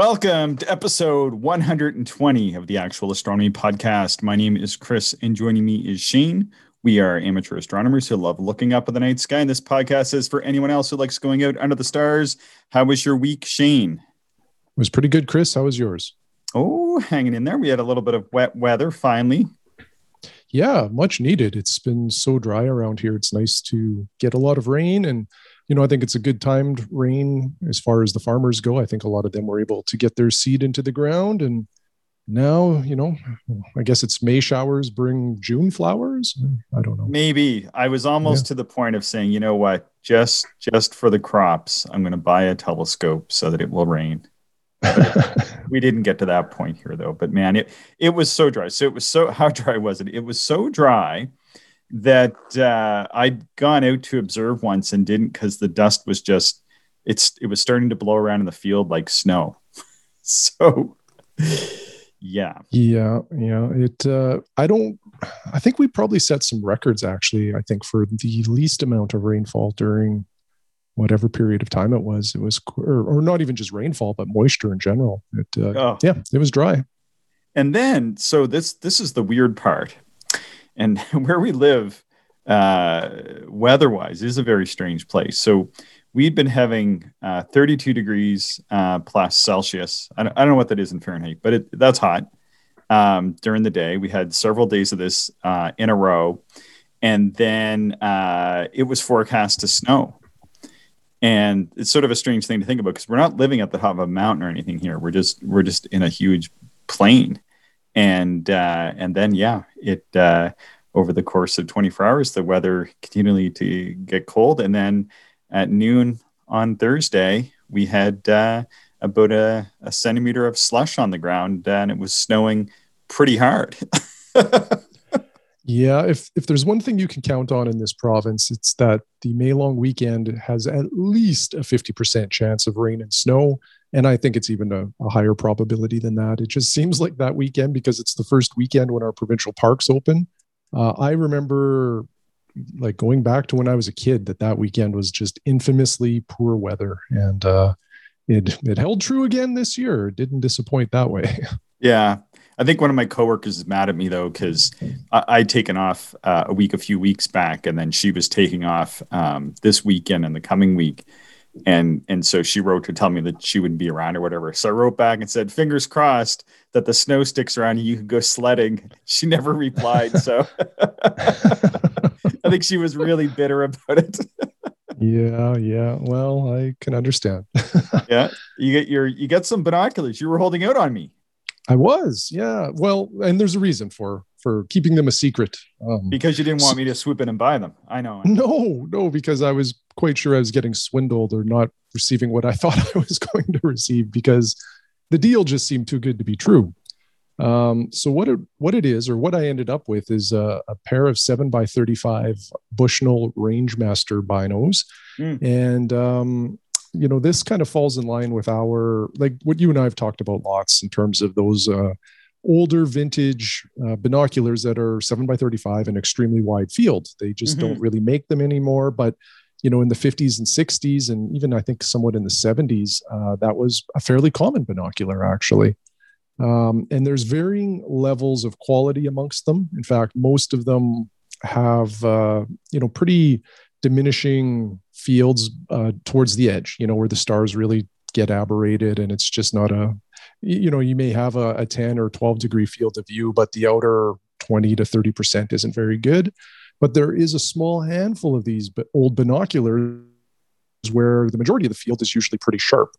Welcome to episode 120 of the Actual Astronomy Podcast. My name is Chris, and joining me is Shane. We are amateur astronomers who love looking up at the night sky, and this podcast is for anyone else who likes going out under the stars. How was your week, Shane? It was pretty good, Chris. How was yours? Oh, hanging in there. We had a little bit of wet weather finally. Yeah, much needed. It's been so dry around here. It's nice to get a lot of rain and you know, I think it's a good timed rain as far as the farmers go. I think a lot of them were able to get their seed into the ground. And now, you know, I guess it's May showers bring June flowers. I don't know. Maybe I was almost yeah. to the point of saying, you know what, just just for the crops, I'm going to buy a telescope so that it will rain. we didn't get to that point here though. But man, it it was so dry. So it was so how dry was it? It was so dry that uh, I'd gone out to observe once and didn't because the dust was just it's it was starting to blow around in the field like snow. so yeah. Yeah, yeah. It uh I don't I think we probably set some records actually, I think for the least amount of rainfall during whatever period of time it was. It was or, or not even just rainfall but moisture in general. It uh, oh. yeah, it was dry. And then so this this is the weird part and where we live uh, weather-wise is a very strange place. So we'd been having uh, 32 degrees uh, plus Celsius. I don't, I don't, know what that is in Fahrenheit, but it, that's hot um, during the day. We had several days of this uh, in a row, and then uh, it was forecast to snow. And it's sort of a strange thing to think about because we're not living at the top of a mountain or anything here. We're just we're just in a huge plain, and uh, and then yeah, it uh, over the course of 24 hours, the weather continually to get cold, and then at noon on Thursday, we had uh, about a, a, centimeter of slush on the ground, and it was snowing pretty hard. yeah, if if there's one thing you can count on in this province, it's that the May long weekend has at least a 50% chance of rain and snow and I think it's even a, a, higher probability than that. It just seems like that weekend because it's the first weekend when our provincial parks open. Uh, I remember like going back to when I was a kid that that weekend was just infamously poor weather, and uh, it it held true again this year. It didn't disappoint that way. Yeah, I think one of my coworkers is mad at me though because I'd taken off uh, a week a few weeks back, and then she was taking off um, this weekend and the coming week and and so she wrote to tell me that she wouldn't be around or whatever. So I wrote back and said, "Fingers crossed that the snow sticks around and you can go sledding." She never replied, so I think she was really bitter about it. yeah, yeah. Well, I can understand. yeah, you get your you get some binoculars. You were holding out on me. I was, yeah. Well, and there's a reason for for keeping them a secret. Um, because you didn't want me to swoop in and buy them. I know. No, no, because I was quite sure I was getting swindled or not receiving what I thought I was going to receive because the deal just seemed too good to be true. Um, so what it what it is, or what I ended up with, is a, a pair of seven by thirty-five Bushnell Rangemaster binos, mm. and um, you know this kind of falls in line with our like what you and I have talked about lots in terms of those uh, older vintage uh, binoculars that are 7 by 35 and extremely wide field. They just mm-hmm. don't really make them anymore but you know in the 50s and 60s and even i think somewhat in the 70s uh, that was a fairly common binocular actually. Um, and there's varying levels of quality amongst them. In fact most of them have uh, you know pretty diminishing fields uh, towards the edge you know where the stars really get aberrated and it's just not a you know you may have a, a 10 or 12 degree field of view but the outer 20 to 30 percent isn't very good. But there is a small handful of these old binoculars where the majority of the field is usually pretty sharp.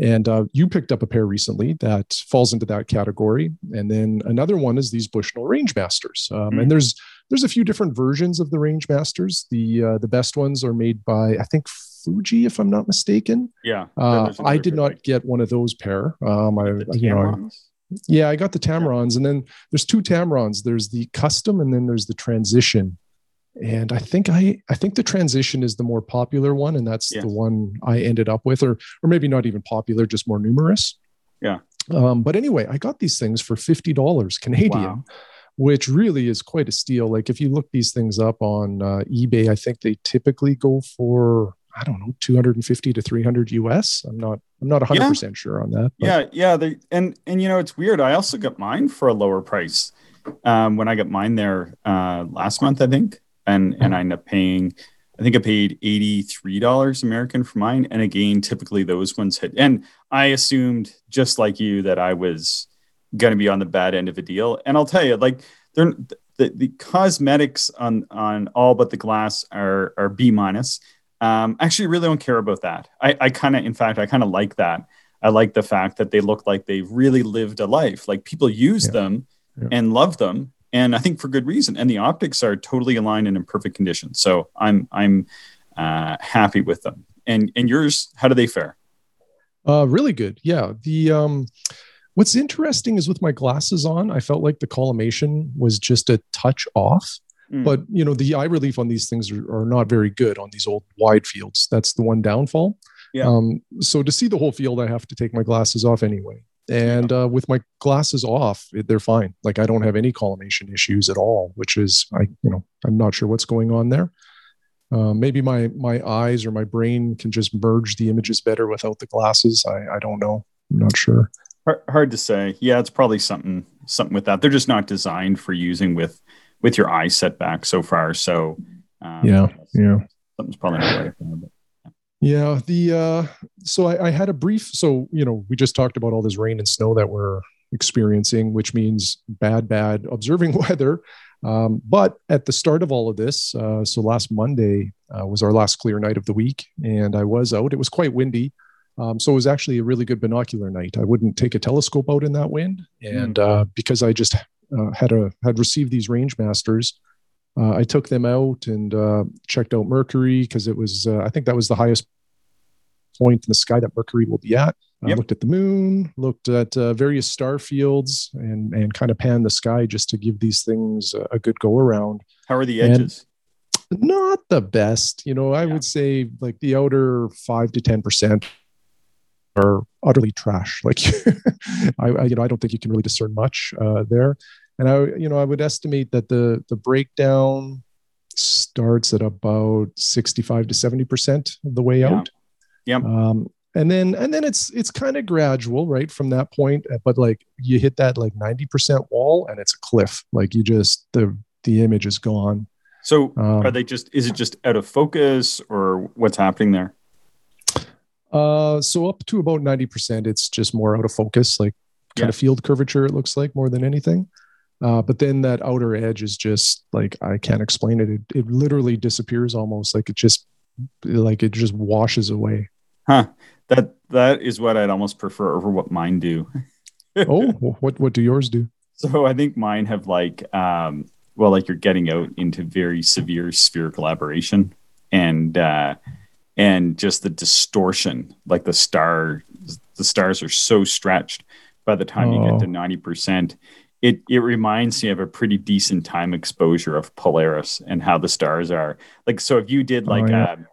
And uh, you picked up a pair recently that falls into that category. And then another one is these bushnell rangemasters um, mm-hmm. and there's there's a few different versions of the rangemasters the uh, the best ones are made by i think Fuji, if I'm not mistaken. Yeah. Uh, I did not get one of those pair. Um, I, you know, I, yeah, I got the Tamarons, yeah. and then there's two Tamarons. There's the custom, and then there's the transition. And I think I, I think the transition is the more popular one, and that's yes. the one I ended up with, or, or maybe not even popular, just more numerous. Yeah. Um, but anyway, I got these things for fifty dollars Canadian. Wow which really is quite a steal. Like if you look these things up on uh, eBay, I think they typically go for I don't know, 250 to 300 US. I'm not, I'm not 100% yeah. sure on that. But. Yeah. Yeah. They, and, and, you know, it's weird. I also got mine for a lower price um, when I got mine there uh, last month, I think. And, and I ended up paying, I think I paid $83 American for mine. And again, typically those ones hit. And I assumed, just like you, that I was going to be on the bad end of a deal. And I'll tell you, like, they're, the, the cosmetics on, on all but the glass are, are B minus. Um, actually, really don't care about that. I, I kind of, in fact, I kind of like that. I like the fact that they look like they've really lived a life. Like people use yeah. them yeah. and love them and I think for good reason. And the optics are totally aligned and in perfect condition. So I'm I'm uh, happy with them. And and yours, how do they fare? Uh, really good. Yeah. The um, what's interesting is with my glasses on, I felt like the collimation was just a touch off. Mm. But you know, the eye relief on these things are, are, not very good on these old wide fields. That's the one downfall. Yeah. Um, so to see the whole field, I have to take my glasses off anyway. And uh, with my glasses off they're fine. Like i don't have any collimation issues at all which is i you know i'm not sure what's going on there. Uh, maybe my my eyes or my brain can just merge the images better without the glasses. I i don't know. I'm not sure. Hard, hard to say. Yeah it's probably something something with that. They're just not designed for using with with your eye setback so far so um, yeah yeah something's probably not right there, but. Yeah, the uh, so I, I, had a brief. So you know, we just talked about all this rain and snow that we're experiencing, which means bad, bad observing weather. Um, but at the start of all of this, uh, so last Monday uh, was our last clear night of the week, and I was out. It was quite windy, um, so it was actually a really good binocular night. I wouldn't take a telescope out in that wind, and hmm. uh, because I just had a had received these range masters uh, I took them out and uh, checked out Mercury because it was, uh, I think that was the highest point in the sky that Mercury will be at. I yep. looked at the moon, looked at uh, various star fields, and and kind of panned the sky just to give these things a, a good go around. How are the edges? And not the best, you know. I yeah. would say like the outer five to ten percent are utterly trash. Like, I, I, you know I don't think you can really discern much uh, there and I, you know, I would estimate that the the breakdown starts at about 65 to 70 percent of the way yeah. out. Yeah. Um, and then and then it's it's kind of gradual, right, from that point. But like you hit that like 90 percent wall, and it's a cliff. Like you just the the image is gone. So um, are they just? Is it just out of focus, or what's happening there? Uh, so up to about 90%, it's just more out of focus, like kind yeah. of field curvature, it looks like more than anything. Uh, but then that outer edge is just like I can't explain it. it. It literally disappears almost like it just like it just washes away. Huh. That that is what I'd almost prefer over what mine do. oh, what what do yours do? So I think mine have like um well like you're getting out into very severe spherical aberration and uh and just the distortion like the star the stars are so stretched by the time oh. you get to 90% it it reminds me of a pretty decent time exposure of Polaris and how the stars are. Like so if you did like oh, yeah. a, um,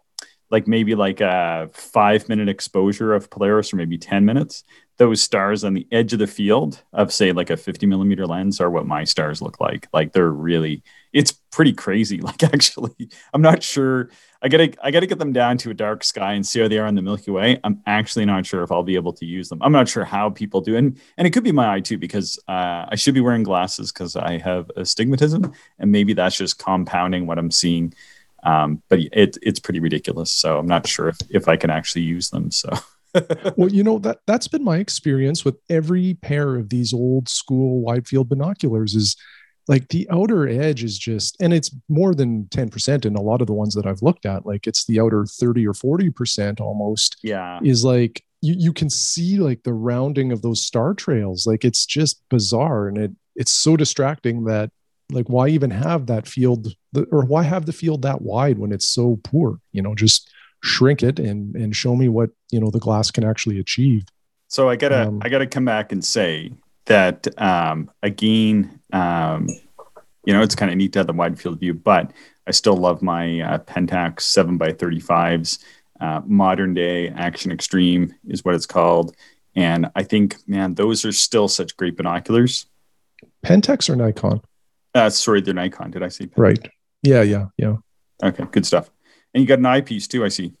like maybe like a 5 minute exposure of Polaris or maybe 10 minutes, those stars on the edge of the field of say like a 50 millimeter lens are what my stars look like. Like they're really it's pretty crazy. Like actually I'm not sure I gotta I gotta get them down to a dark sky and see how they are in the Milky Way. I'm actually not sure if I'll be able to use them. I'm not sure how people do, and and it could be my eye too because uh, I should be wearing glasses because I have astigmatism, and maybe that's just compounding what I'm seeing. Um, but it it's pretty ridiculous. So I'm not sure if if I can actually use them. So. well, you know that that's been my experience with every pair of these old school wide field binoculars. Is like the outer edge is just and it's more than 10% in a lot of the ones that i've looked at like it's the outer 30 or 40% almost yeah. is like you, you can see like the rounding of those star trails. Like it's just bizarre and it it's so distracting that like why even have that field or why have the field that wide when it's so poor? You know just shrink it and and show me what you know the glass can actually achieve. So i gotta um, i gotta come back and say that um, again, um, you know, it's kind of neat to have the wide field view, but I still love my uh, Pentax 7 by 35s. Uh, modern day Action Extreme is what it's called. And I think, man, those are still such great binoculars. Pentax or Nikon? Uh, sorry, they're Nikon. Did I say? Pentax? Right. Yeah, yeah, yeah. Okay, good stuff. And you got an eyepiece too, I see.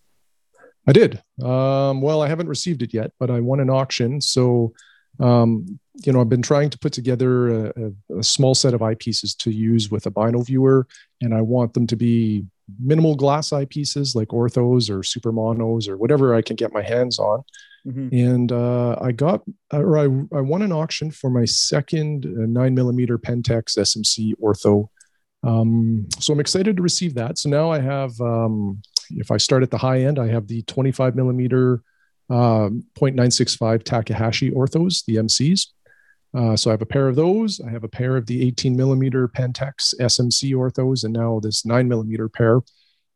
I did. Um, well, I haven't received it yet, but I won an auction. So, um, you know, I've been trying to put together a, a, small set of eyepieces to use with a bino viewer, and I want them to be minimal glass eyepieces like orthos or super monos or whatever I can get my hands on. Mm-hmm. And uh, I got, or I, I won an auction for my second uh, nine millimeter Pentax SMC ortho. Um, so I'm excited to receive that. So now I have, um, if I start at the high end, I have the 25 millimeter uh, 0.965 Takahashi orthos, the MCs. Uh, so I have a pair of those. I have a pair of the 18 millimeter Pentax SMC orthos, and now this nine millimeter pair.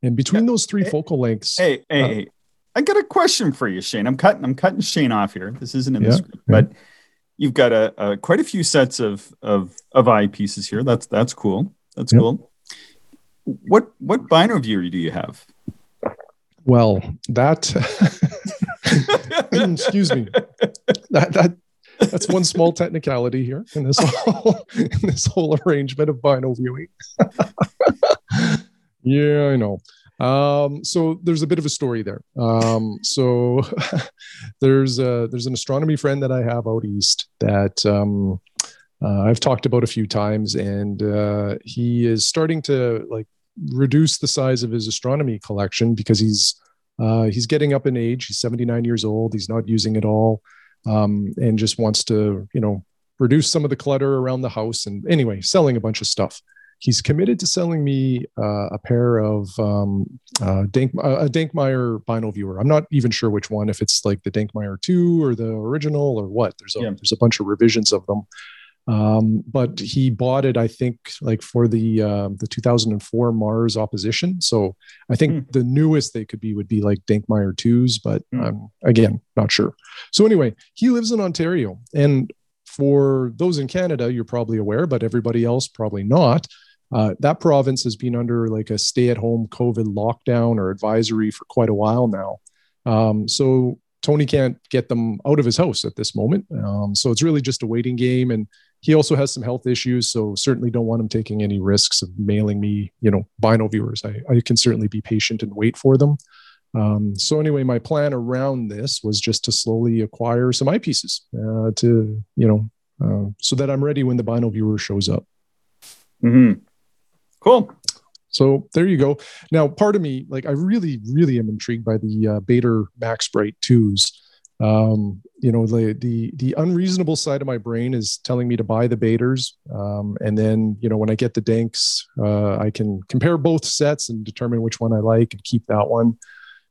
And between those three hey, focal lengths, hey, hey, uh, hey, I got a question for you, Shane. I'm cutting, I'm cutting Shane off here. This isn't in yeah, the script, yeah. but you've got a, a, quite a few sets of of of eye pieces here. That's that's cool. That's cool. What what bino viewer do you have? Well, that excuse me. That that that's one small technicality here in this whole in this whole arrangement of bino viewing. yeah, I know. Um, so there's a bit of a story there. Um, so there's a, there's an astronomy friend that I have out east that um, uh, I've talked about a few times, and uh, he is starting to like reduce the size of his astronomy collection because he's uh, he's getting up in age. He's 79 years old. He's not using it all, um, and just wants to you know reduce some of the clutter around the house. And anyway, selling a bunch of stuff he's committed to selling me uh, a pair of um, uh, Dank, uh, a Denkmeier bino viewer. I'm not even sure which one, if it's like the Denkmeier 2 or the original or what. There's a, yeah. there's a bunch of revisions of them. Um, but he bought it, I think, like for the uh, the 2004 Mars opposition. So I think mm. the newest they could be would be like Denkmeier 2s, but mm. I'm again not sure. So anyway, he lives in Ontario, and for those in Canada, you're probably aware, but everybody else probably not. Uh, that province has been under like a stay-at-home COVID lockdown or advisory for quite a while now. Um, so Tony can't get them out of his house at this moment. Um, so it's really just a waiting game. And he also has some health issues. So certainly don't want him taking any risks of mailing me, you know, bino viewers. I, I can certainly be patient and wait for them. Um, so anyway, my plan around this was just to slowly acquire some eyepieces uh, to, you know, uh, so that I'm ready when the bino viewer shows up. Mm-hmm. Cool. So there you go. Now, part of me, like, I really, really am intrigued by the uh, Baader Max Bright twos. Um, you know, the the the unreasonable side of my brain is telling me to buy the Baaders, um, and then you know when I get the Danks, uh, I can compare both sets and determine which one I like and keep that one.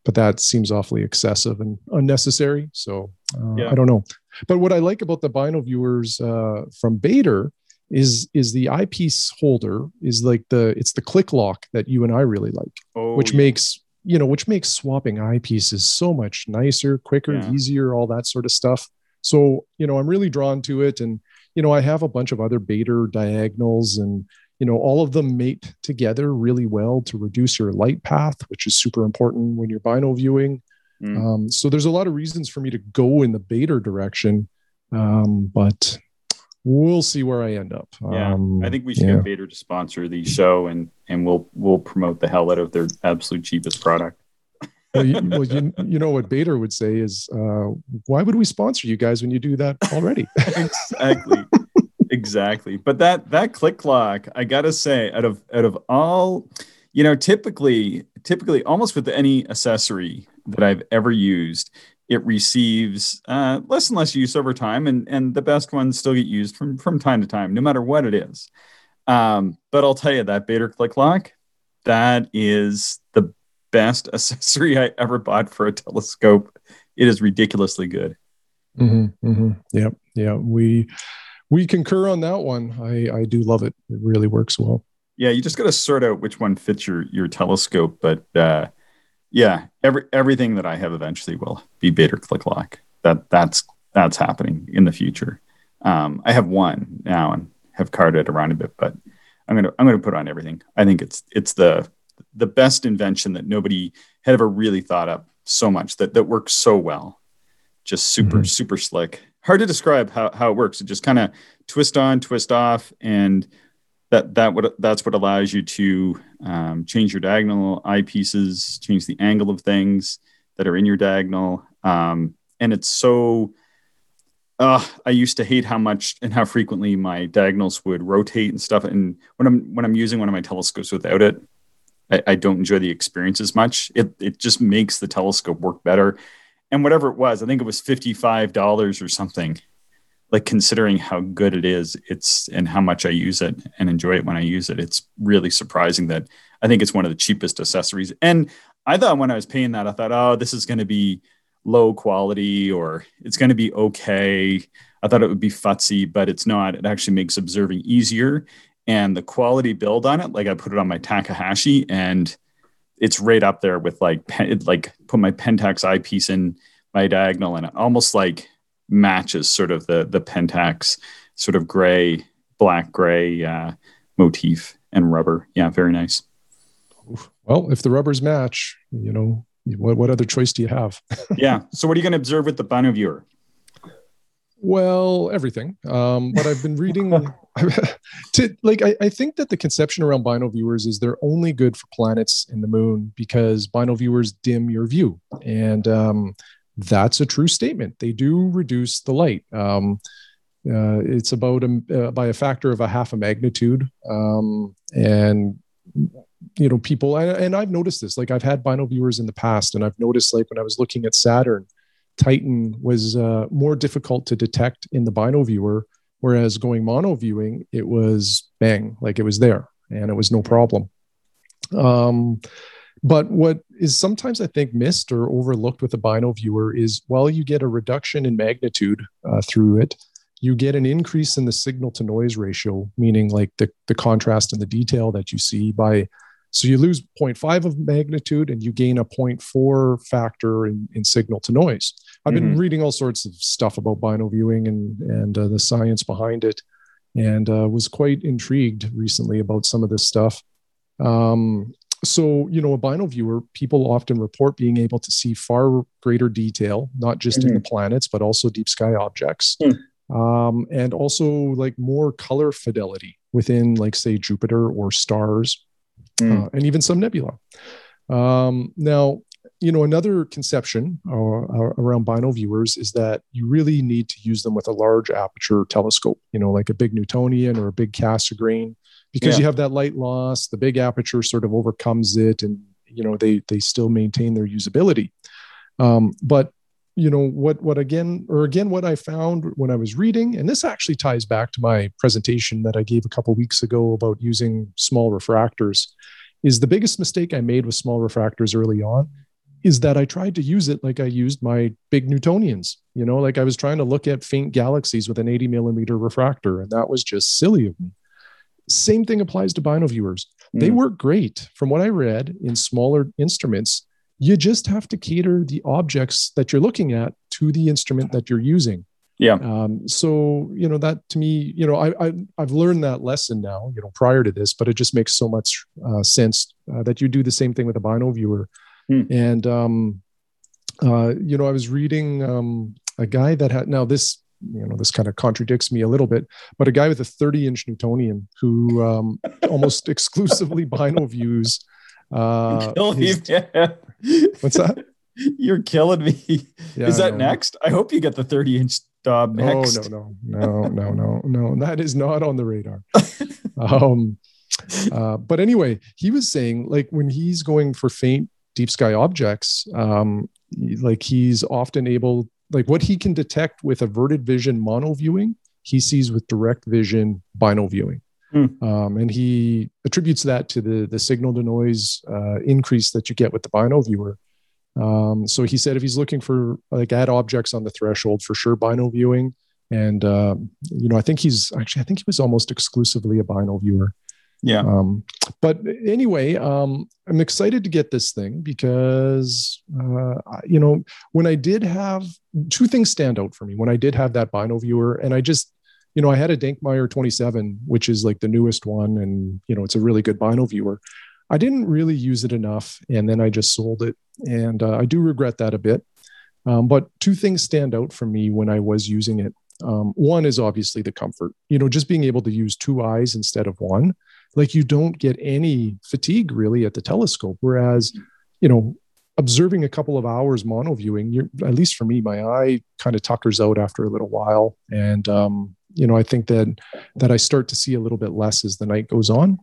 But that seems awfully excessive and unnecessary. So uh, yeah. I don't know. But what I like about the Bino viewers uh, from Baader is is the eyepiece holder is like the it's the click lock that you and I really like, oh, which yeah. makes you know which makes swapping eyepieces so much nicer, quicker, yeah. easier, all that sort of stuff. So you know I'm really drawn to it, and you know I have a bunch of other Baader diagonals, and you know all of them mate together really well to reduce your light path, which is super important when you're bino viewing. Mm. Um, so there's a lot of reasons for me to go in the Baader direction, um, but we'll see where I end up. Yeah, um, I think we should yeah. get Baader to sponsor the show, and and we'll we'll promote the hell out of their absolute cheapest product. well, you, well, you, you know what Baader would say is, uh, why would we sponsor you guys when you do that already? exactly, exactly. But that that click lock, I gotta say, out of out of all, you know, typically typically almost with any accessory that I've ever used, it receives uh, less and less use over time, and and the best ones still get used from from time to time, no matter what it is. Um, but I'll tell you that Baader Click Lock, that is the best accessory I ever bought for a telescope. It is ridiculously good. Mm-hmm, mm-hmm. Yep, yeah, we we concur on that one. I I do love it. It really works well. Yeah, you just got to sort out which one fits your your telescope, but. uh yeah, every everything that I have eventually will be Baader Click Lock. That that's that's happening in the future. Um, I have one now and have carded around a bit, but I'm gonna I'm gonna put on everything. I think it's it's the the best invention that nobody had ever really thought up so much that that works so well. Just super mm-hmm. super slick. Hard to describe how how it works. It just kind of twist on, twist off, and that that would that's what allows you to um, change your diagonal eyepieces, change the angle of things, that are in your diagonal. Um, and it's so, uh, I used to hate how much and how frequently my diagonals would rotate and stuff. And when I'm when I'm using one of my telescopes without it, I, I don't enjoy the experience as much. It it just makes the telescope work better. And whatever it was, I think it was fifty five dollars or something like considering how good it is it's and how much i use it and enjoy it when i use it it's really surprising that i think it's one of the cheapest accessories. And i thought when i was paying that i thought oh this is going to be low quality or it's going to be okay. I thought it would be futzy but it's not. It actually makes observing easier. And the quality build on it like i put it on my takahashi and it's right up there with like like put my pentax eyepiece in my diagonal and almost like matches sort of the the Pentax sort of gray, black gray uh, motif and rubber. Yeah, very nice. Well, if the rubbers match, you know, what, what other choice do you have? yeah. So what are you going to observe with the Bino viewer? Well, everything. Um, but I've been reading to like I, I, think that the conception around bino viewers is they're only good for planets and the moon because bino viewers dim your view. And um, that's a true statement. They do reduce the light. Um, uh, it's about a, uh, by a factor of a half a magnitude. Um, and you know, people and, and I've noticed this. Like I've had bino viewers in the past, and I've noticed like when I was looking at Saturn, Titan was uh, more difficult to detect in the bino viewer, whereas going mono viewing, it was bang, like it was there, and it was no problem. Um, but what is sometimes I think missed or overlooked with a bino viewer is while you get a reduction in magnitude uh, through it, you get an increase in the signal to noise ratio, meaning like the, the contrast and the detail that you see by. So you lose 0.5 of magnitude and you gain a 0.4 factor in, in signal to noise. I've been mm-hmm. reading all sorts of stuff about bino viewing and, and uh, the science behind it and uh, was quite intrigued recently about some of this stuff. Um, so you know a bino viewer people often report being able to see far greater detail not just mm-hmm. in the mm-hmm. planets but also deep sky objects mm. um, and also like more color fidelity within like say jupiter or stars mm. uh, and even some nebula um, now you know another conception uh, around bino viewers is that you really need to use them with a large aperture telescope you know like a big newtonian or a big cassegrain because yeah. you have that light loss the big aperture sort of overcomes it and you know they they still maintain their usability. Um, but you know what what again or again what i found when i was reading and this actually ties back to my presentation that i gave a couple weeks ago about using small refractors is the biggest mistake i made with small refractors early on is that i tried to use it like i used my big newtonians. You know like i was trying to look at faint galaxies with an 80 millimeter refractor and that was just silly of me same thing applies to bino viewers. Mm. They work great. From what I read in smaller instruments, you just have to cater the objects that you're looking at to the instrument that you're using. Yeah. Um, so you know that to me, you know, I, I have learned that lesson now. You know, prior to this, but it just makes so much uh, sense uh, that you do the same thing with a bino viewer. Mm. And um, uh, you know, I was reading um, a guy that had now this you know this kind of contradicts me a little bit but a guy with a 30 inch newtonian who um, almost exclusively bino views uh his, what's that you're killing me yeah, is that next i hope you get the 30 inch Dob next. Oh no, no, no, no, no, no. That is not on the radar. um, uh, but anyway, he was saying like when he's going for faint deep sky objects, um, like he's often able like what he can detect with averted vision mono viewing, he sees with direct vision bino viewing. Mm. Um, and he attributes that to the, the signal to noise uh, increase that you get with the bino viewer. Um, so he said if he's looking for like add objects on the threshold, for sure bino viewing. And uh, you know, I think he's actually I think he was almost exclusively a bino viewer. Yeah. Um, but anyway, um, I'm excited to get this thing because, uh, you know, when I did have two things stand out for me when I did have that Bino viewer, and I just, you know, I had a Denkmeier 27, which is like the newest one, and you know, it's a really good Bino viewer. I didn't really use it enough, and then I just sold it, and uh, I do regret that a bit. Um, but two things stand out for me when I was using it. Um, one is obviously the comfort, you know, just being able to use two eyes instead of one like you don't get any fatigue really at the telescope whereas you know observing a couple of hours mono viewing, you're, at least for me, my eye kind of tuckers out after a little while, and um, you know, I think that that I start to see a little bit less as the night goes on.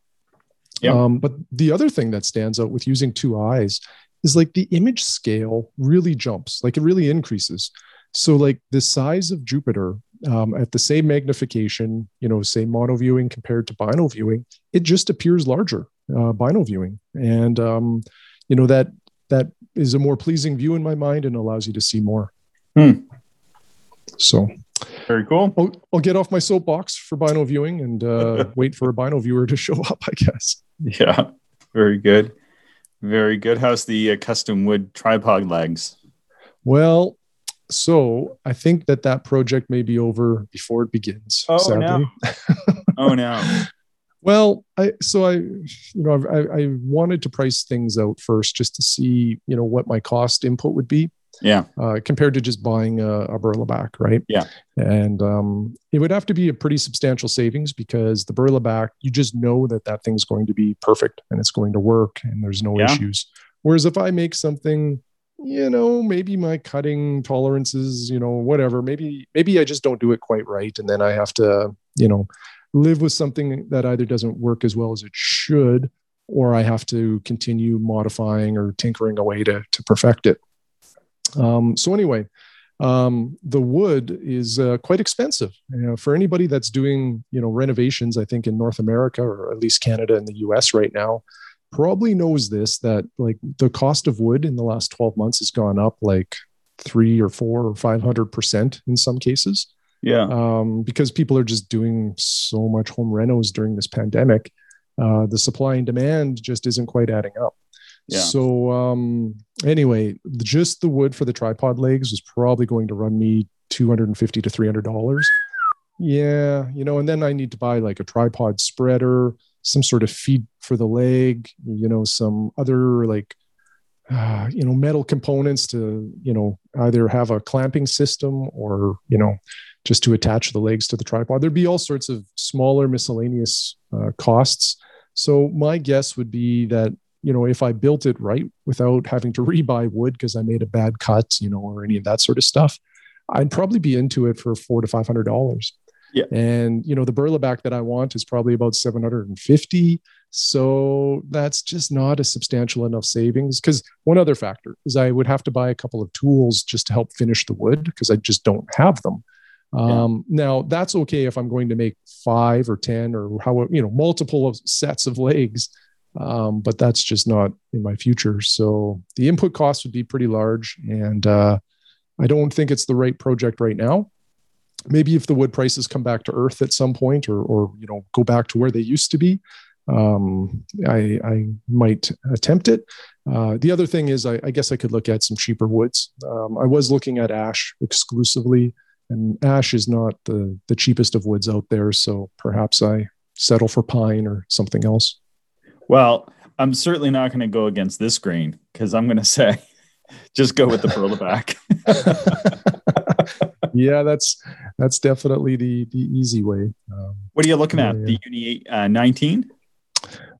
Yeah. Um, but the other thing that stands out with using two eyes is like the image scale really jumps, like it really increases. So like the size of Jupiter um, at the same magnification, you know, say mono viewing compared to bino viewing, it just appears larger, uh, bino viewing, and um, you know that that is a more pleasing view in my mind and allows you to see more. Hmm. So Very cool. I'll, I'll get off my soapbox for bino viewing and uh, wait for a bino viewer to show up, I guess. Yeah. Very good. Very good. How's the uh, custom wood tripod legs? Well, so I think that that project may be over before it begins. Oh, sadly. no. Oh no. Well, I so I, you know, I, I wanted to price things out first just to see, you know, what my cost input would be Yeah. uh, compared to just buying a, a Berlebach, right? Yeah. And um, it would have to be a pretty substantial savings because the Berlebach, you just know that that thing's going to be perfect and it's going to work and there's no Yeah. issues. Whereas if I make something, you know, maybe my cutting tolerances, you know, whatever, maybe maybe I just don't do it quite right, and then I have to, you know, live with something that either doesn't work as well as it should, or I have to continue modifying or tinkering away to to perfect it. Um, so anyway, um, the wood is uh, quite expensive. You know, for anybody that's doing you know renovations, I think in North America or at least Canada and the U.S. right now, probably knows this that like the cost of wood in the last 12 months has gone up like three or four or five hundred percent in some cases Yeah. um, because people are just doing so much home renos during this pandemic. Uh, the supply and demand just isn't quite adding up. Yeah. So um, anyway, just the wood for the tripod legs was probably going to run me two hundred and fifty to three hundred dollars. Yeah, you know, and then I need to buy like a tripod spreader, some sort of feed for the leg, you know, some other like uh, you know metal components to you know either have a clamping system or you know just to attach the legs to the tripod. There'd be all sorts of smaller miscellaneous uh, costs. So my guess would be that you know if I built it right without having to rebuy wood because I made a bad cut, you know, or any of that sort of stuff, I'd probably be into it for four to five hundred dollars. Yeah. And you know the Berlebach that I want is probably about seven hundred and fifty. So that's just not a substantial enough savings. Because one other factor is I would have to buy a couple of tools just to help finish the wood because I just don't have them. Yeah. Um, now that's okay if I'm going to make five or ten or how you know multiple of sets of legs, um, but that's just not in my future. So the input cost would be pretty large, and uh, I don't think it's the right project right now. Maybe if the wood prices come back to earth at some point, or or you know go back to where they used to be, um, I, I might attempt it. Uh, the other thing is, I, I guess I could look at some cheaper woods. Um, I was looking at ash exclusively, and ash is not the the cheapest of woods out there. So perhaps I settle for pine or something else. Well, I'm certainly not going to go against this grain because I'm going to say just go with the Berlebach. yeah, that's that's definitely the the easy way. Um, what are you looking at? Yeah, The Uni uh, 19?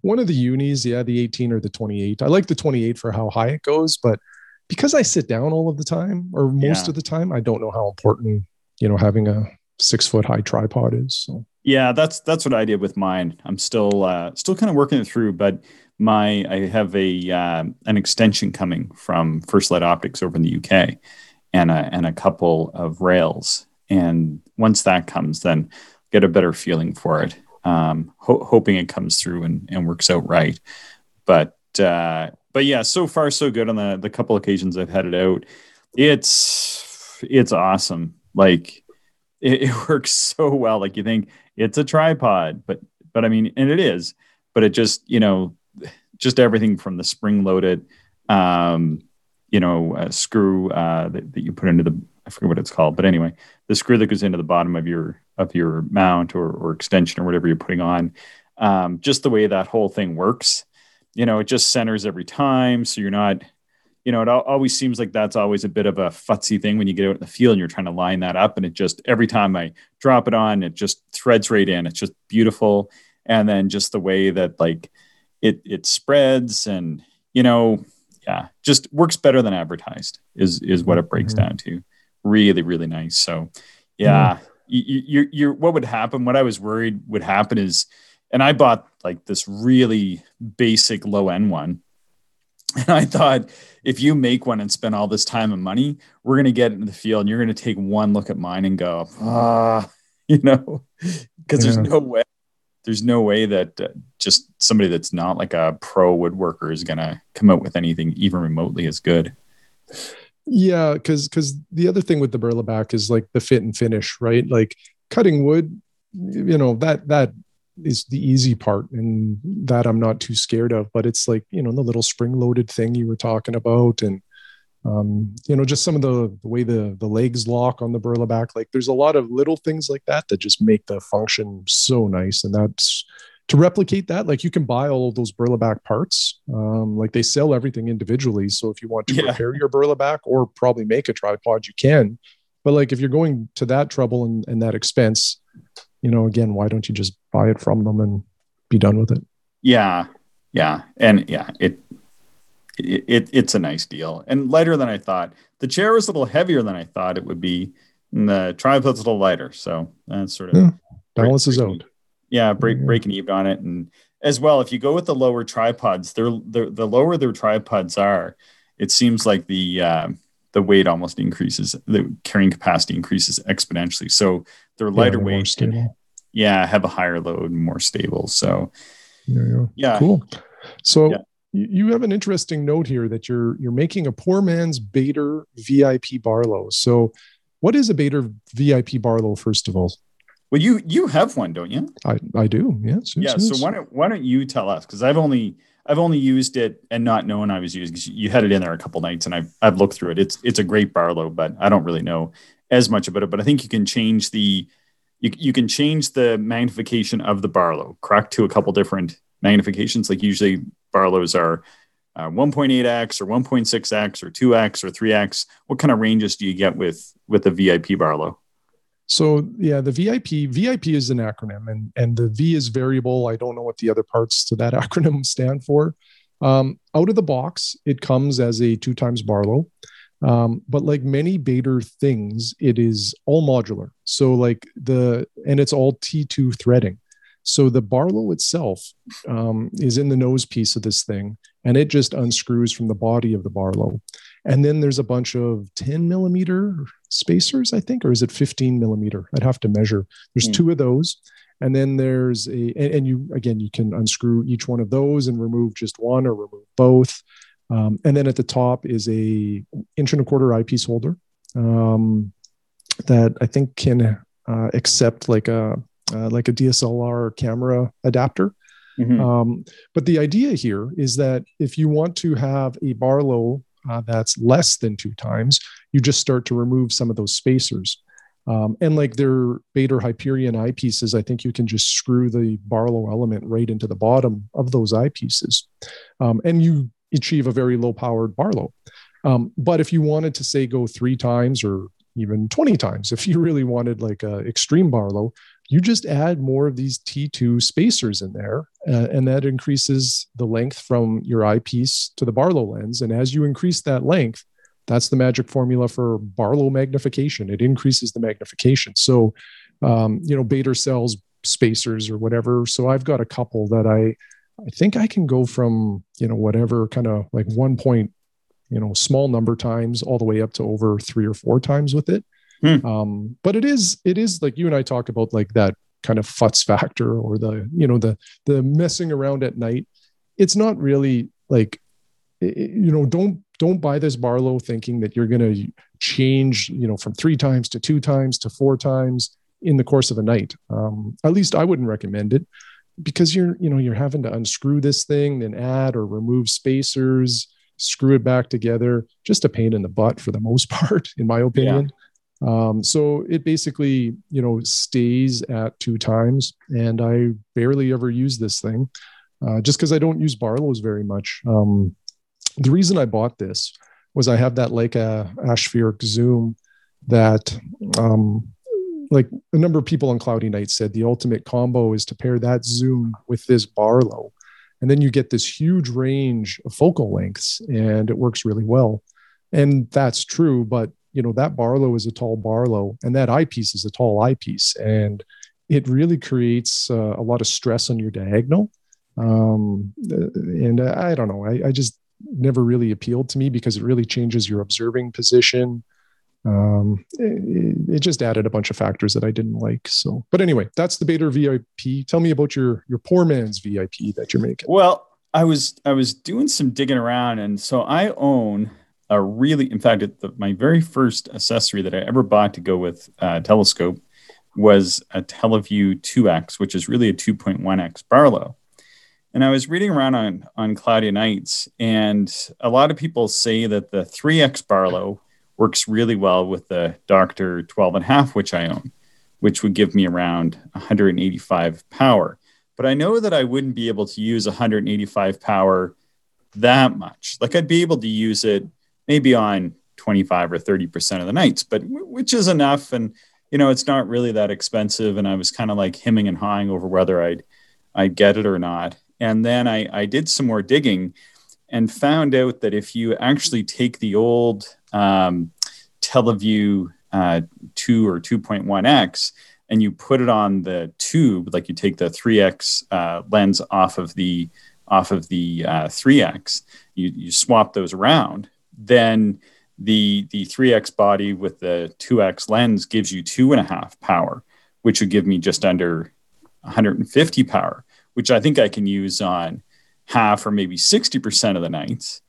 one of the unis, yeah, the 18 or the 28. I like the 28 for how high it goes, but because I sit down all of the time or most Yeah. of the time, I don't know how important you know having a six foot high tripod is. So Yeah, that's that's what I did with mine. I'm still uh, still kind of working it through, but my I have a um an extension coming from First Light Optics over in the UK, and a and a couple of rails. And once that comes, then get a better feeling for it. Um, ho- hoping it comes through and, and works out right. But uh, but yeah, so far so good on the the couple occasions I've had it out. It's it's awesome. Like it, it works so well. Like you think it's a tripod, but but I mean, and it is, but it just you know, just everything from the spring loaded, um, you know, uh, screw uh, that, that you put into the I forget what it's called, but anyway, the screw that goes into the bottom of your of your mount or or extension or whatever you're putting on, um, just the way that whole thing works, you know, it just centers every time, so you're not. You know, it al- always seems like that's always a bit of a futzy thing when you get out in the field and you're trying to line that up. And it just, every time I drop it on, it just threads right in. It's just beautiful. And then just the way that like it, it spreads and, you know, just works better than advertised is is what it breaks Mhm. down to. Really, really nice. So, yeah, you, you, you're, what would happen? What I was worried would happen is, and I bought like this really basic low end one, and I thought if you make one and spend all this time and money, we're gonna get into the field and you're gonna take one look at mine and go, ah, you know, because there's no way. There's no way that uh, just somebody that's not like a pro woodworker is gonna come out with anything even remotely as good. Yeah, because because the other thing with the Berlebach is like the fit and finish, right? Like cutting wood, you know that that is the easy part, and that I'm not too scared of. But it's like you know the little spring loaded thing you were talking about, and um, you know just some of the the way the the legs lock on the Berlebach. Like there's a lot of little things like that that just make the function so nice, and that's to replicate that like you can buy all of those Berlebach parts. Um, like they sell everything individually. So if you want to Yeah. repair your Berlebach or probably make a tripod you can. But like if you're going to that trouble and, and that expense you know again why don't you just buy it from them and be done with it? Yeah, yeah, and yeah, it, it it it's a nice deal and lighter than I thought. The chair was a little heavier than I thought it would be, and the tripod's a little lighter. So that's sort of Yeah. balances break- out yeah, break Yeah. breaking even on it, and as well, if you go with the lower tripods, they're, they're the lower their tripods are, it seems like the uh, the weight almost increases, the carrying capacity increases exponentially. So they're Yeah, lighter they're weight, and, yeah, have a higher load, and more stable. So Yeah, yeah. yeah, cool so Yeah. You you have an interesting note here that you're you're making a poor man's Baader vip barlow so what is a Baader vip barlow first of all Well, you you have one, don't you? i i do yes, yeah. yes. So why don't why don't you tell us? Because I've only I've only used it and not known I was using. You had it in there a couple nights, and I've I've looked through it. It's it's a great Barlow, but I don't really know as much about it. But I think you can change the you you can change the magnification of the Barlow, correct, to a couple different magnifications. Like usually Barlows are. Uh, 1.8x or 1.6x or 2x or 3x what kind of ranges do you get with with the vip barlow So yeah, the VIP VIP is an acronym, and and the V is variable. I don't know what the other parts to that acronym stand for. Um, out of the box, it comes as a two times Barlow, um, but like many Baader things, it is all modular. So like the and it's all T2 threading. So the Barlow itself um, is in the nose piece of this thing, and it just unscrews from the body of the Barlow. And then there's a bunch of 10 millimeter spacers, I think, or is it 15 millimeter? I'd have to measure. There's Hmm. two of those. And then there's a, and, and you, again, you can unscrew each one of those and remove just one or remove both. Um, and then at the top is a inch and a quarter eyepiece holder um, that I think can uh, accept like a, uh, like a DSLR camera adapter. Mhm. Um, but the idea here is that if you want to have a Barlow uh, that's less than two times, you just start to remove some of those spacers. Um, and like their Baader Hyperion eyepieces, I think you can just screw the Barlow element right into the bottom of those eyepieces. Um, and you achieve a very low powered Barlow. Um, but if you wanted to say go three times or even 20 times, if you really wanted like a extreme Barlow, you just add more of these T2 spacers in there, uh, and that increases the length from your eyepiece to the Barlow lens. And as you increase that length, that's the magic formula for Barlow magnification. It increases the magnification. So, um, you know, Baader sells spacers or whatever. So I've got a couple that I, I think I can go from you know whatever kind of like one point, you know, small number times all the way up to over three or four times with it. Hmm. Um, but it is it is like you and I talk about like that kind of futz factor or the you know the the messing around at night. It's not really like you know don't don't buy this Barlow thinking that you're going to change you know from three times to two times to four times in the course of a night. Um, at least I wouldn't recommend it because you're you know you're having to unscrew this thing then add or remove spacers screw it back together just a pain in the butt for the most part in my opinion um, so it basically you know stays at two times and i barely ever use this thing uh, just because i don't use barlows very much. Um, the reason i bought this was i have that leica aspheric zoom that um, like a number of people on cloudy nights said the ultimate combo is to pair that zoom with this barlow and then you get this huge range of focal lengths and it works really well. And that's true but you know that barlow is a tall barlow and that eyepiece is a tall eyepiece and it really creates uh, a lot of stress on your diagonal um, and i don't know I, I, just never really appealed to me because it really changes your observing position um, it, it, just added a bunch of factors that I didn't like. So, but anyway, that's the Baader VIP. Tell me about your your poor man's VIP that you're making. Well, I was I was doing some digging around, and so I own a really, in fact, the, my very first accessory that I ever bought to go with a telescope was a Televue 2X, which is really a 2.1X Barlow. And I was reading around on on cloudy nights, and a lot of people say that the 3X Barlow works really well with the Docter 12 and a half, which I own, which would give me around 185 power. But I know that I wouldn't be able to use 185 power that much. Like I'd be able to use it maybe on 25 or 30% of the nights, but which is enough. And, you know, it's not really that expensive. And I was kind of like hemming and hawing over whether I'd, I'd get it or not. And then I, I did some more digging and found out that if you actually take the old um, Televue uh, 2 or 2.1x and you put it on the tube, like you take the 3x uh, lens off of the off of the uh, 3x, you, you swap those around, then the the 3x body with the 2x lens gives you two and a half power, which would give me just under 150 power, which I think I can use on half or maybe 60% of the nights.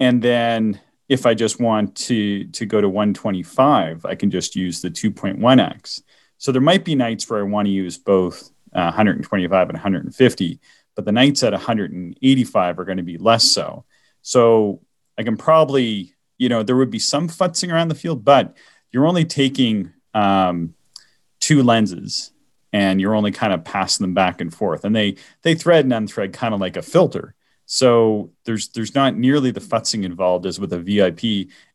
And then if I just want to, to go to 125, I can just use the 2.1x. So there might be nights where I want to use both uh, 125 and 150, but the nights at 185 are going to be less so. So I can probably, you know, there would be some futzing around the field, but you're only taking um, two lenses and you're only kind of passing them back and forth. And they they thread and unthread kind of like a filter. So there's there's not nearly the futzing involved as with a vip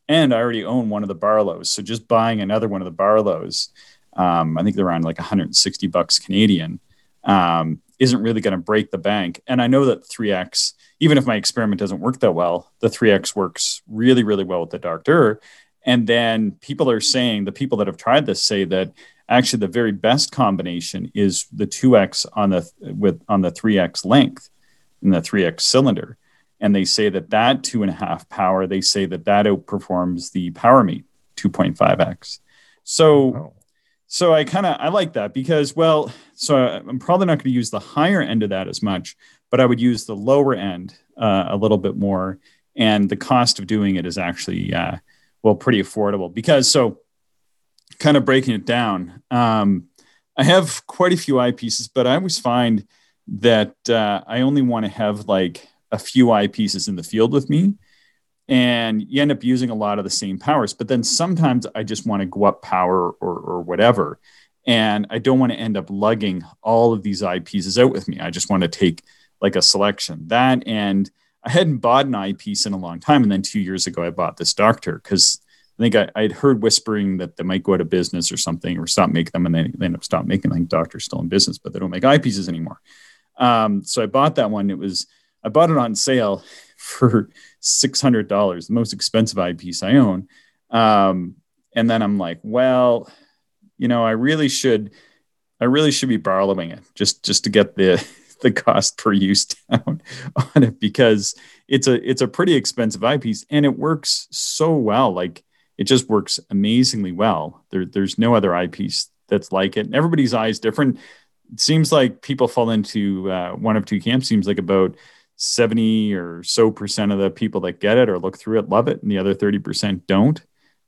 and i already own one of the barlows. So just buying another one of the barlows um, i think they're around like 160 bucks canadian um, isn't really going to break the bank. And i know that 3x even if my experiment doesn't work that well the 3x works really really well with the Docter and then people are saying the people that have tried this say that actually the very best combination is the 2x on the with on the 3x length in the 3x cylinder. And they say that that two and a half power they say that that outperforms the PowerMate 2.5x so so i kind of i like that because well so i'm probably not going to use the higher end of that as much but i would use the lower end uh, a little bit more and the cost of doing it is actually uh, well pretty affordable because so kind of breaking it down, um, I have quite a few eyepieces, but I always find that uh, I only want to have like a few eyepieces in the field with me. And you end up using a lot of the same powers. But then sometimes I just want to go up power or, or whatever. And I don't want to end up lugging all of these eyepieces out with me. I just want to take like a selection. That and I hadn't bought an eyepiece in a long time. And then two years ago, I bought this Docter because I think I, would heard whispering that they might go out of business or something or stop making them and they, they end up stop making. I think Docter's still in business, but they don't make eyepieces anymore. Um, so I bought that one. It was I bought it on sale for six hundred dollars, the most expensive eyepiece I own. Um, and then I'm like, well, you know, I really should, I really should be borrowing it just just to get the the cost per use down on it because it's a it's a pretty expensive eyepiece and it works so well. Like it just works amazingly well. There, there's no other eyepiece that's like it. And Everybody's eye is different. It seems like people fall into uh, one of two camps. Seems like about 70 or so percent of the people that get it or look through it love it, and the other 30% don't.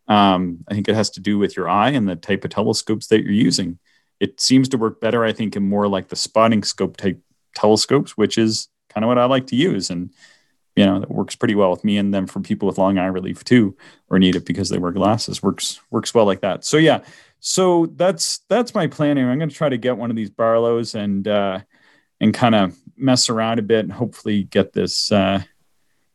Um, I think it has to do with your eye and the type of telescopes that you're using. It seems to work better, I think, in more like the spotting scope type telescopes, which is kind of what I like to use. And you know that works pretty well with me and them for people with long eye relief too or need it because they wear glasses. Works works well like that. So yeah. So that's that's my planning i'm going to try to get one of these barlows and uh and kind of mess around a bit and hopefully get this uh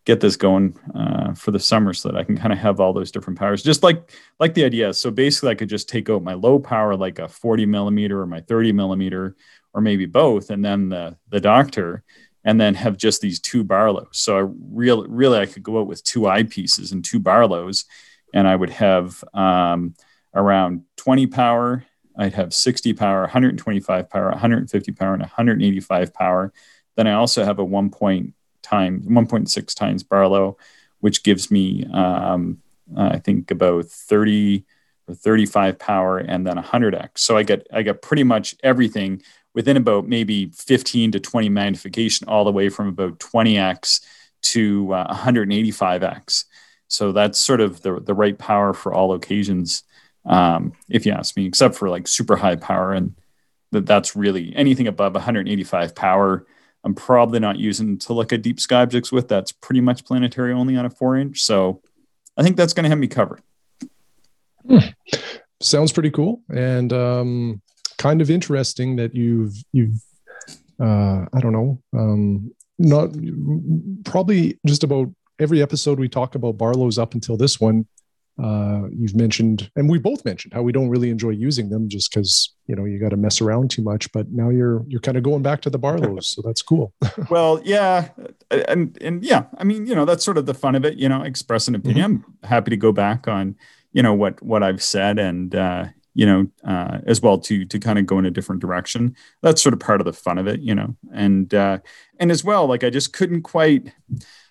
get this going uh, for the summer so that I can kind of have all those different powers, just like like the idea. So basically, I could just take out my low power, like a 40 millimeter or my 30 millimeter, or maybe both, and then the the Docter and then have just these two Barlows. So I really, really, I could go out with two eyepieces and two Barlows, and I would have um, around 20 power. I'd have 60 power, 125 power, 150 power, and 185 power. Then I also have a 1 point times 1.6 times Barlow, which gives me um, I think about 30 or 35 power and then 100x. So I get I get pretty much everything within about maybe 15 to 20 magnification, all the way from about 20x to uh, 185x. So that's sort of the, the right power for all occasions, um, if you ask me, except for like super high power. And that that's really anything above 185 power. I'm probably not using to look at deep sky objects with. That's pretty much planetary only on a four inch. So I think that's going to have me covered. Hmm. Sounds pretty cool. And um, kind of interesting that you've you've uh, I don't know um, not probably just about every episode we talk about Barlows up until this one. Uh, you've mentioned, and we both mentioned how we don't really enjoy using them just because you know you got to mess around too much. But now you're you're kind of going back to the Barlows, so that's cool. well, yeah, and and yeah, I mean, you know, that's sort of the fun of it. You know, express an opinion. Mm-hmm. I'm happy to go back on you know what what I've said, and uh, you know, uh, as well to to kind of go in a different direction. That's sort of part of the fun of it, you know, and uh, and as well, like I just couldn't quite,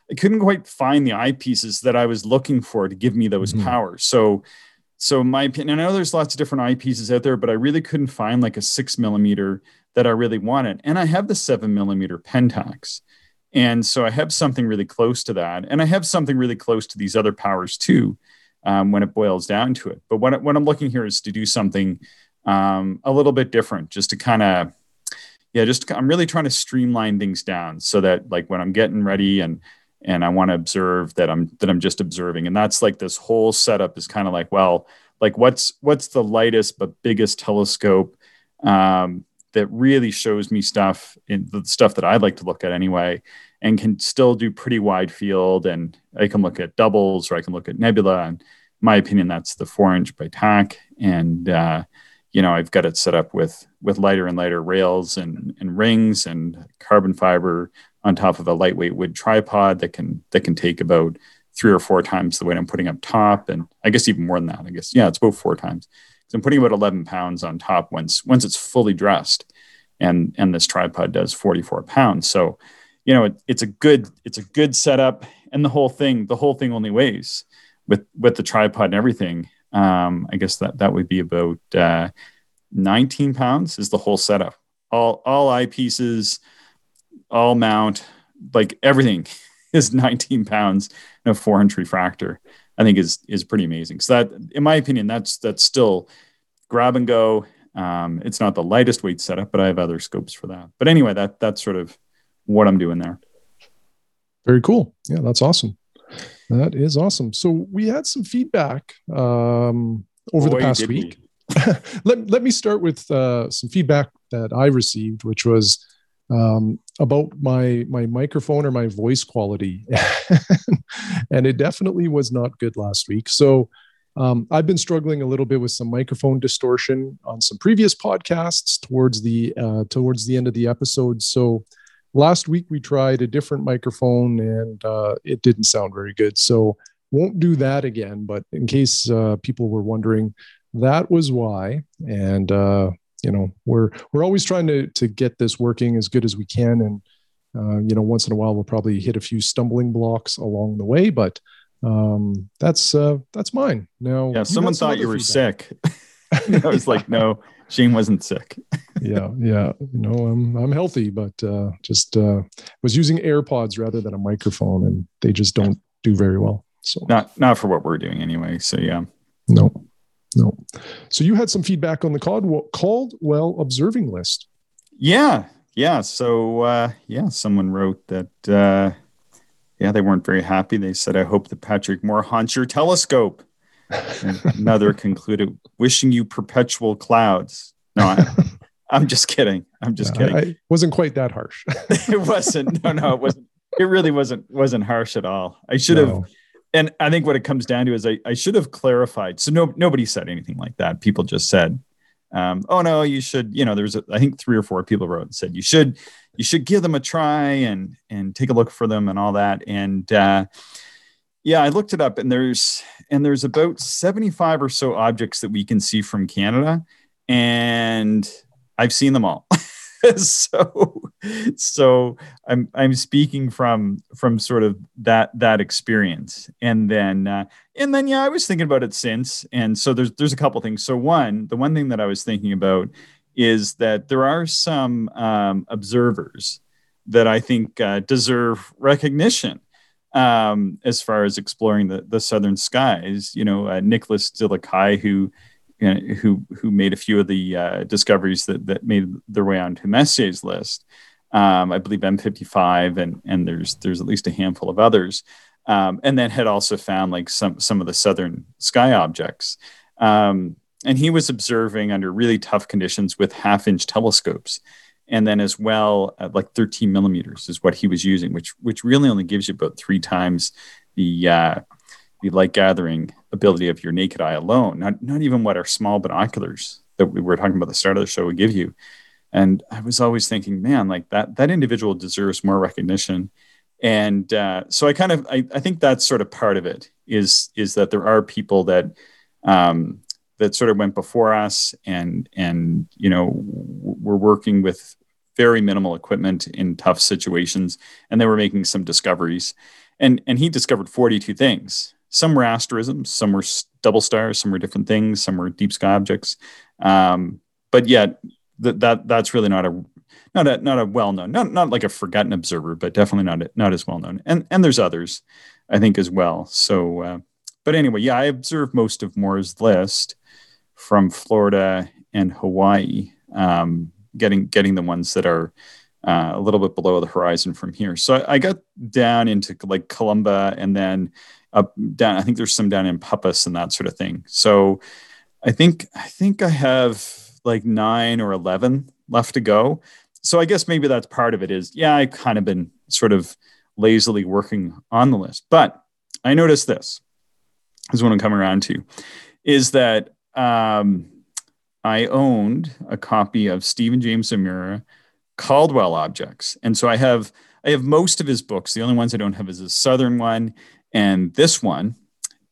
I couldn't quite find the eyepieces that I was looking for to give me those mm-hmm. powers. So, so my opinion, I know there's lots of different eyepieces out there, but I really couldn't find like a six millimeter that I really wanted, and I have the seven millimeter Pentax. And so I have something really close to that. And I have something really close to these other powers too um, when it boils down to it. But what, what I'm looking here is to do something um, a little bit different, just to kind of, yeah, just I'm really trying to streamline things down so that like when I'm getting ready and and I want to observe that I'm that I'm just observing, and that's like this whole setup is kind of like, well, like what's what's the lightest but biggest telescope um, that really shows me stuff in the stuff that I'd like to look at anyway, and can still do pretty wide field. And I can look at doubles or I can look at nebula. And my opinion, that's the four inch by TAC. And, uh, you know, I've got it set up with with lighter and lighter rails and, and rings and carbon fiber on top of a lightweight wood tripod that can that can take about three or four times the weight I'm putting up top, and I guess even more than that. I guess yeah, it's about four times. So I'm putting about 11 pounds on top once once it's fully dressed, and and this tripod does 44 pounds. So you know, it, it's a good it's a good setup, and the whole thing the whole thing only weighs with with the tripod and everything. Um, I guess that that would be about uh, 19 pounds is the whole setup. All all eyepieces, all mount, like everything is 19 pounds and a four inch refractor. I think is is pretty amazing. So that, in my opinion, that's that's still grab and go. Um, it's not the lightest weight setup, but I have other scopes for that. But anyway, that that's sort of what I'm doing there. Very cool. Yeah, that's awesome. That is awesome. So we had some feedback um, over Boy, the past week. let, let me start with uh, some feedback that I received, which was um, about my my microphone or my voice quality, and it definitely was not good last week. So um, I've been struggling a little bit with some microphone distortion on some previous podcasts towards the uh, towards the end of the episode. So last week we tried a different microphone and uh, it didn't sound very good. So won't do that again. But in case uh, people were wondering, that was why. And uh, you know, we're we're always trying to to get this working as good as we can. And uh, you know, once in a while we'll probably hit a few stumbling blocks along the way, but um that's uh that's mine now yeah someone thought you were feedback. sick i was like no Shane wasn't sick. yeah, yeah. You know, I'm I'm healthy, but uh, just uh, was using AirPods rather than a microphone, and they just don't do very well. So not not for what we're doing anyway. So yeah. No, no. So you had some feedback on the Caldwell, Caldwell observing list. Yeah, yeah. So uh, yeah, someone wrote that. Uh, yeah, they weren't very happy. They said, "I hope the Patrick Moore haunts your telescope." Another concluded, wishing you perpetual clouds. No, I, am just kidding. I'm just kidding. I, wasn't quite that harsh. it wasn't. No, no, it wasn't. It really wasn't wasn't harsh at all. I should no. have. And I think what it comes down to is I, I should have clarified. So no nobody said anything like that. People just said, um, "Oh no, you should." You know, there's a, I think three or four people wrote and said you should you should give them a try and and take a look for them and all that. And uh, yeah, I looked it up, and there's and there's about 75 or so objects that we can see from Canada, and I've seen them all. so so i'm i'm speaking from from sort of that that experience. And then uh, and then yeah i was thinking about it since. And so there's there's a couple things. So one the one thing that i was thinking about is that there are some um, observers that i think uh, deserve recognition um, as far as exploring the, the southern skies you know uh, nicholas Lacaille, who who who made a few of the uh, discoveries that that made their way onto Messier's list. Um, I believe M55, and and there's there's at least a handful of others, um, and then had also found like some some of the southern sky objects. Um, and he was observing under really tough conditions with half-inch telescopes, and then as well like 13 millimeters is what he was using, which which really only gives you about three times the uh, the light gathering ability of your naked eye alone, not, not even what our small binoculars that we were talking about the start of the show would give you. And I was always thinking, man, like that, that individual deserves more recognition. And uh, so I kind of, I, I think that's sort of part of it is, is that there are people that, um, that sort of went before us and, and, you know, we're working with very minimal equipment in tough situations and they were making some discoveries and and he discovered 42 things some were asterisms, some were double stars, some were different things, some were deep sky objects. Um, but yet, that that that's really not a not a not a well known, not not like a forgotten observer, but definitely not not as well known. And and there's others, I think as well. So, uh, but anyway, yeah, I observed most of Moore's list from Florida and Hawaii, um, getting getting the ones that are uh, a little bit below the horizon from here. So I, I got down into like Columba and then up down. I think there's some down in Puppis and that sort of thing. So I think I think I have like nine or eleven left to go. So I guess maybe that's part of it. Is yeah, I've kind of been sort of lazily working on the list, but I noticed this is what I'm coming around to, is that um, I owned a copy of Stephen James O'Meara Caldwell objects, and so I have I have most of his books. The only ones I don't have is his Southern one and this one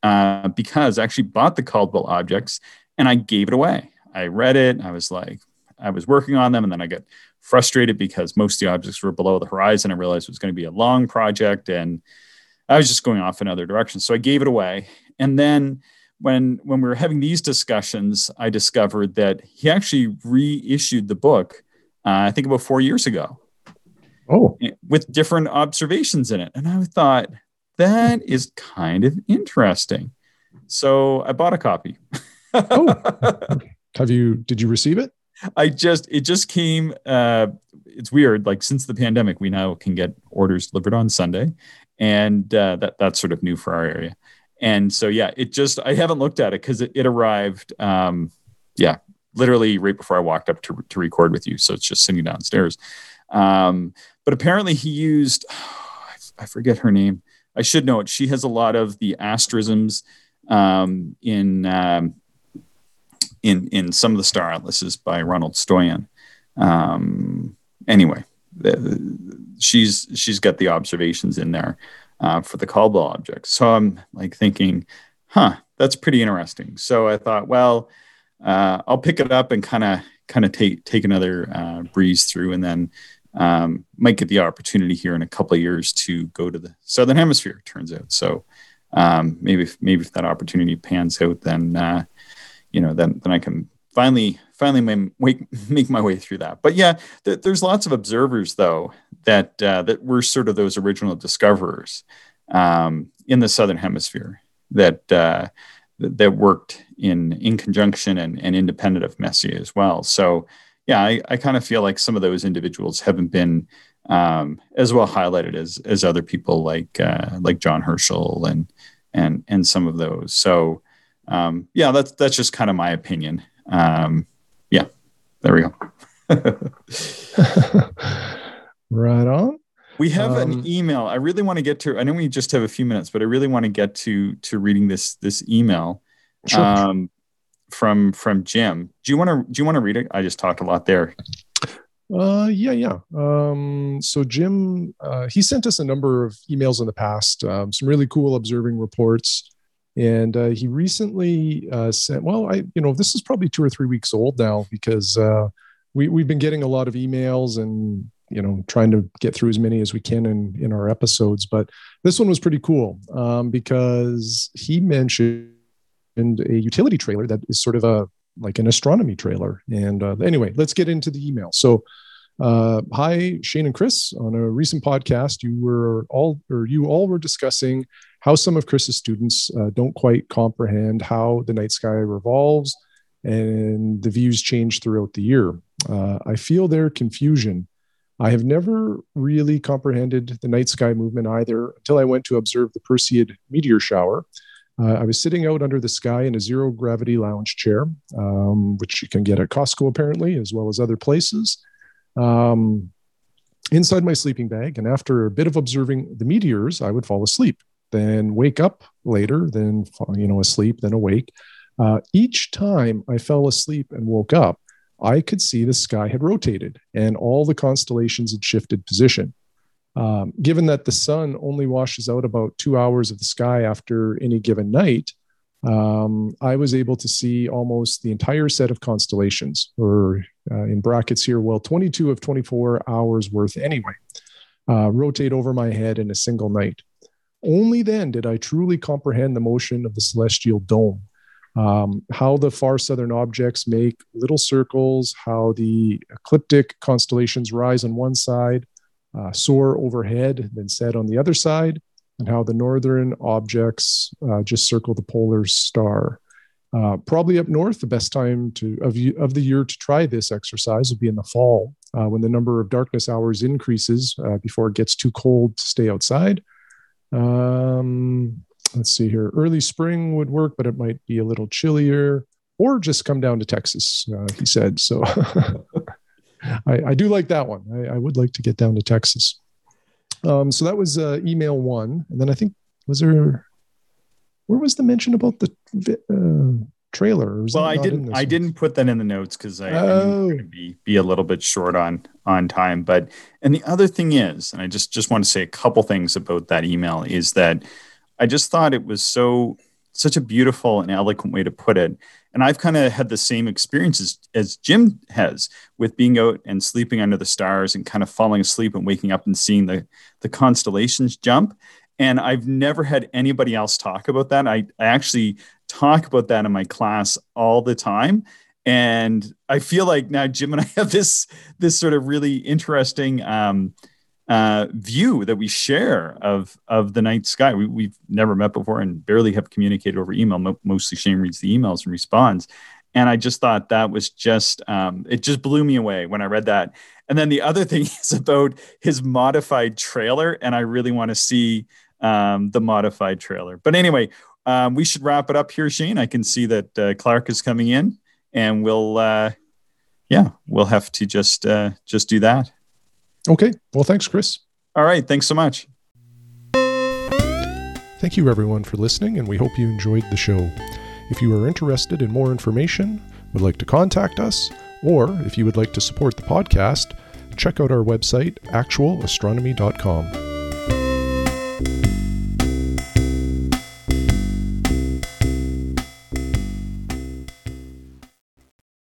uh, because I actually bought the Caldwell objects and I gave it away. I read it. I was like, I was working on them, and then I got frustrated because most of the objects were below the horizon. I realized it was going to be a long project, and I was just going off in other directions. So I gave it away. And then when when we were having these discussions, I discovered that he actually reissued the book. Uh, I think about four years ago. Oh, with different observations in it, and I thought, that is kind of interesting. So I bought a copy. oh, have you? Did you receive it? I just it just came. Uh, it's weird. Like since the pandemic, we now can get orders delivered on Sunday, and uh, that that's sort of new for our area. And so yeah, it just I haven't looked at it because it, it, arrived. Um, yeah, literally right before I walked up to to record with you. So it's just sitting downstairs. Um, but apparently he used. Oh, I forget her name. I should know it. She has a lot of the asterisms um, in um, in in some of the star atlases by Ronald Stoyan. Um, anyway, the, she's she's got the observations in there uh, for the Caldwell objects. So I'm like thinking, huh, that's pretty interesting. So I thought, well, uh, I'll pick it up and kind of kind of take take another uh, breeze through, and then um, might get the opportunity here in a couple of years to go to the southern hemisphere. Turns out, so um, maybe if, maybe if that opportunity pans out, then uh, you know then then I can finally finally make make my way through that. But yeah, th- there's lots of observers though that uh, that were sort of those original discoverers um, in the southern hemisphere that. Uh, that worked in in conjunction and, and independent of Messier as well. So yeah, I, I kind of feel like some of those individuals haven't been um, as well highlighted as as other people like uh, like John Herschel and and and some of those. So um, yeah, that's that's just kind of my opinion. Um, yeah, there we go. right on. We have um, an email. I really want to get to. I know we just have a few minutes, but I really want to get to to reading this this email. Sure. Um, from from Jim. Do you want to do you want to read it? I just talked a lot there. Uh, yeah, yeah. Um, so Jim, uh, he sent us a number of emails in the past, um, some really cool observing reports, and uh, he recently uh, sent. Well, I, you know, this is probably two or three weeks old now because uh, we we've been getting a lot of emails and you know trying to get through as many as we can in in our episodes. But this one was pretty cool um, because he mentioned a utility trailer that is sort of a like an astronomy trailer. And uh, anyway, let's get into the email. So, uh, hi, Shane and Chris. On a recent podcast, you were all or you all were discussing how some of Chris's students uh, don't quite comprehend how the night sky revolves and the views change throughout the year. Uh, I feel their confusion. I have never really comprehended the night sky movement either until I went to observe the Perseid meteor shower. Uh, I was sitting out under the sky in a zero gravity lounge chair, um, which you can get at Costco apparently, as well as other places, um, inside my sleeping bag. And after a bit of observing the meteors, I would fall asleep, then wake up later, then you know asleep, then awake. Uh, each time I fell asleep and woke up, I could see the sky had rotated and all the constellations had shifted position. Um, given that the sun only washes out about two hours of the sky after any given night, um, I was able to see almost the entire set of constellations, or uh, in brackets here, well, 22 of 24 hours worth anyway, uh, rotate over my head in a single night. Only then did I truly comprehend the motion of the celestial dome. Um, how the far southern objects make little circles, how the ecliptic constellations rise on one side, uh, soar overhead, then set on the other side, and how the northern objects uh, just circle the polar star. Uh, probably up north, the best time to of, of the year to try this exercise would be in the fall, uh, when the number of darkness hours increases uh, before it gets too cold to stay outside. Um, let's see here. Early spring would work, but it might be a little chillier, or just come down to Texas. Uh, he said so. I, I, do like that one. I, I, would like to get down to Texas. Um, so that was uh, email one, and then I think was there. Where was the mention about the uh, trailer? Well, I didn't. I one? didn't put that in the notes because I, oh. I be be a little bit short on on time. But and the other thing is, and I just just want to say a couple things about that email is that I just thought it was so such a beautiful and eloquent way to put it. And I've kind of had the same experiences as Jim has with being out and sleeping under the stars and kind of falling asleep and waking up and seeing the, the constellations jump. And I've never had anybody else talk about that. I, I actually talk about that in my class all the time. And I feel like now Jim and I have this this sort of really interesting um, uh, view that we share of of the night sky. We, have never met before and barely have communicated over email. Mo- mostly Shane reads the emails and responds. And I just thought that was just um, it just blew me away when I read that. And then the other thing is about his modified trailer, and I really want to see um, the modified trailer. But anyway, um, we should wrap it up here, Shane. I can see that uh, Clark is coming in, and we'll uh, yeah, we'll have to just uh, just do that. Okay. Well, thanks, Chris. All right. Thanks so much. Thank you, everyone, for listening, and we hope you enjoyed the show. If you are interested in more information, would like to contact us, or if you would like to support the podcast, check out our website, actualastronomy.com.